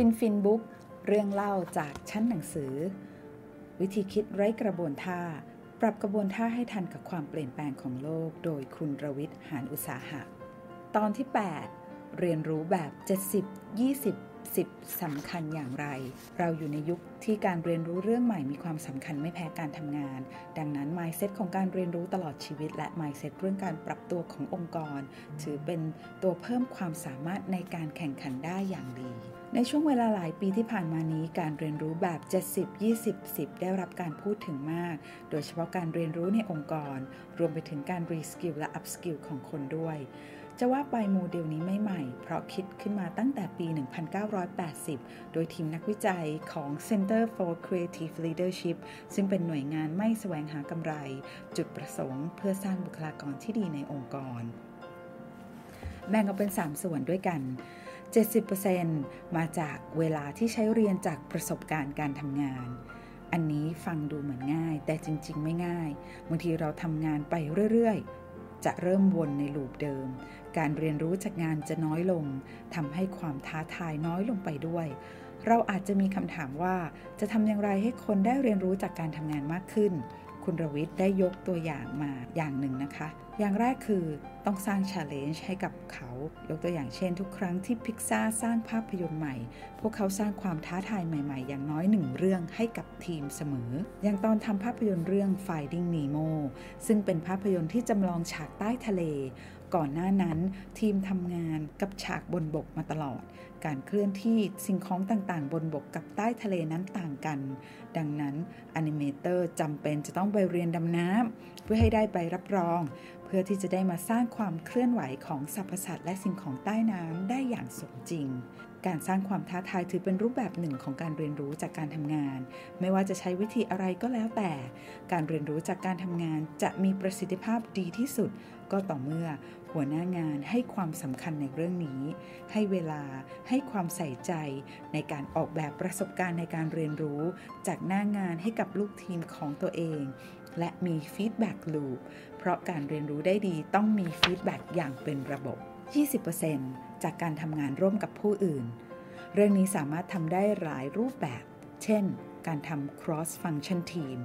ฟินฟินบุ๊กเรื่องเล่าจากชั้นหนังสือ วิธีคิดไร้กระบวนท่า ปรับกระบวนท่าให้ทันกับความเปลี่ยนแปลงของโลก โดยคุณรวิทย์หานอุตสาหะ ตอนที่ 8 เรียนรู้แบบ 70 20 10สำคัญอย่างไร เราอยู่ในยุคที่การเรียนรู้เรื่องใหม่มีความสำคัญไม่แพ้การทำงาน ดังนั้น mindset ของการเรียนรู้ตลอดชีวิต และ mindset เรื่องการปรับตัวขององค์กร ถือเป็นตัวเพิ่มความสามารถในการแข่งขันได้อย่างดี ในช่วงเวลาหลายปีที่ผ่านมานี้ การเรียนรู้แบบ 70 20 10 ได้รับการพูดถึงมาก โดยเฉพาะการเรียนรู้ในองค์กร รวมไปถึงการ reskill และ upskill ของคนด้วย จะว่าไปโมเดลนี้ไม่ใหม่ เพราะคิดขึ้นมาตั้งแต่ปี 1980 โดยทีมนักวิจัยของ Center for Creative Leadership ซึ่งเป็นหน่วยงานไม่แสวงหากำไร จุดประสงค์เพื่อสร้างบุคลากรที่ดีในองค์กร แบ่งออกเป็น 3 ส่วนด้วยกัน 70%มาจากเวลาที่ใช้เรียนจากประสบการณ์การทำงานอันนี้ฟังดูเหมือนง่าย แต่จริง ๆ ไม่ง่ายบางทีเราทำงานไปเรื่อย ๆ จะเริ่มวนในลูปเดิม การเรียนรู้จากงานจะน้อยลงทำให้ความท้าทายน้อยลงไปด้วย เราอาจจะมีคำถามว่าจะทำอย่างไรให้คนได้เรียนรู้จากการทำงานมากขึ้น คุณรวิทย์ได้ยกตัวอย่างมาอย่างหนึ่งนะคะ อย่างแรกคือต้องสร้าง challenge ให้กับเขา ยกตัวอย่างเช่น ทุกครั้งที่พิกซ่าสร้างภาพยนตร์ใหม่ พวกเขาสร้างความท้าทายใหม่ๆ อย่างน้อยหนึ่งเรื่องให้กับทีมเสมอ อย่างตอนทำภาพยนตร์เรื่อง Finding Nemo ซึ่งเป็นภาพยนตร์ที่จำลองฉากใต้ทะเล ก่อนหน้านั้น ทีมทำงานกับฉากบนบกมาตลอด การเคลื่อนที่สิ่งของต่างๆ บนบกกับใต้ทะเลนั้นต่างกัน ดังนั้นอนิเมเตอร์จำเป็นจะต้องไปเรียนดำน้ำเพื่อให้ได้ใบรับรองเพื่อที่จะได้มาสร้างความเคลื่อนไหวของสรรพสัตว์และสิ่งของใต้น้ำได้อย่างสมจริง การสร้างความท้าทายถือเป็นรูปแบบหนึ่งของการเรียนรู้จากการทำงาน ไม่ว่าจะใช้วิธีอะไรก็แล้วแต่ การเรียนรู้จากการทำงานจะมีประสิทธิภาพดีที่สุด ก็ต่อเมื่อ หัวหน้างานให้ความสำคัญในเรื่องนี้ ให้เวลาให้ความใส่ใจ ในการออกแบบประสบการณ์ในการเรียนรู้ จากหน้างานให้กับลูกทีมของตัวเอง และมี feedback loop เพราะการเรียนรู้ได้ดีต้องมี feedback อย่างเป็นระบบ 20%จากการทำงานร่วมกับผู้อื่น เรื่องนี้สามารถทำได้หลายรูปแบบ เช่น การทำ cross function team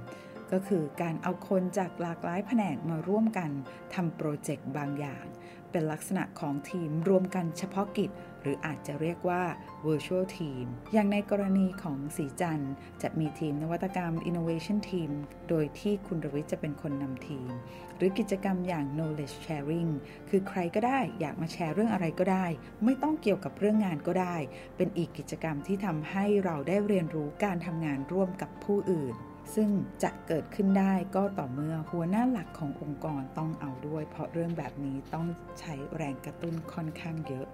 ก็คือการเอาคนจากหลากหลายแผนกมาร่วมกันทำโปรเจกต์บางอย่าง เป็นลักษณะของทีมรวมกันเฉพาะกิจ หรืออาจจะเรียกว่า virtual team อย่างในกรณีของสีจันจะมีทีมนวัตกรรม innovation team โดยที่คุณรวิทย์จะเป็นคนนำทีม หรือกิจกรรมอย่าง knowledge sharing คือใครก็ได้อยากมาแชร์เรื่องอะไรก็ได้ ไม่ต้องเกี่ยวกับเรื่องงานก็ได้ เป็นอีกกิจกรรมที่ทำให้เราได้เรียนรู้การทำงานร่วมกับผู้อื่น ซึ่งจะเกิดขึ้นได้ก็ต่อเมื่อหัวหน้าหลักขององค์กรต้องเอาด้วย เพราะเรื่องแบบนี้ต้องใช้แรงกระตุ้นค่อนข้างเยอะ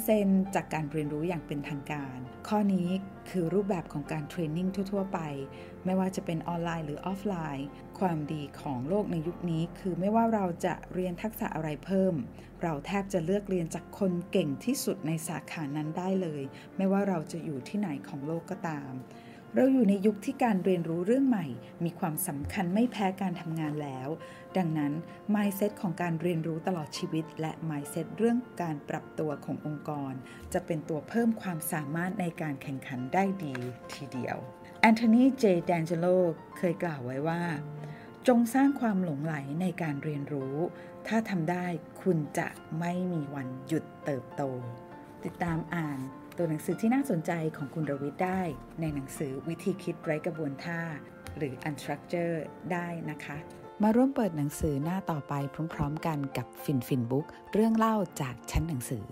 10%จากการเรียนรู้อย่างเป็นทางการ ข้อนี้คือรูปแบบของการเทรนนิ่งทั่ว ๆ ไป ไม่ว่าจะเป็นออนไลน์หรือออฟไลน์ ความดีของโลกในยุคนี้คือไม่ว่าเราจะเรียนทักษะอะไรเพิ่ม เราแทบจะเลือกเรียนจากคนเก่งที่สุดในสาขานั้นได้เลย ไม่ว่าเราจะอยู่ที่ไหนของโลกก็ตาม เราอยู่ในยุคที่การเรียนรู้เรื่องใหม่ มีความสำคัญไม่แพ้การทำงานแล้ว ดังนั้น mindset ของการเรียนรู้ตลอดชีวิต และ mindset เรื่องการปรับตัวขององค์กร จะเป็นตัวเพิ่มความสามารถในการแข่งขันได้ดีทีเดียวแอนโทนีเจแดนเจโลเคยกล่าวไว้ว่า จงสร้างความหลงไหลในการเรียนรู้ ถ้าทำได้คุณจะไม่มีวันหยุดเติบโต ติดตามอ่าน ตัวหนังสือที่น่าสนใจของคุณรวิทย์ได้ ในหนังสือวิธีคิดไร้กระบวนท่า หรือ Unstructure ได้นะคะ มาร่วมเปิดหนังสือหน้าต่อไปพร้อม ๆ กันกับฟินฟินบุ๊กเรื่องเล่าจากชั้นหนังสือ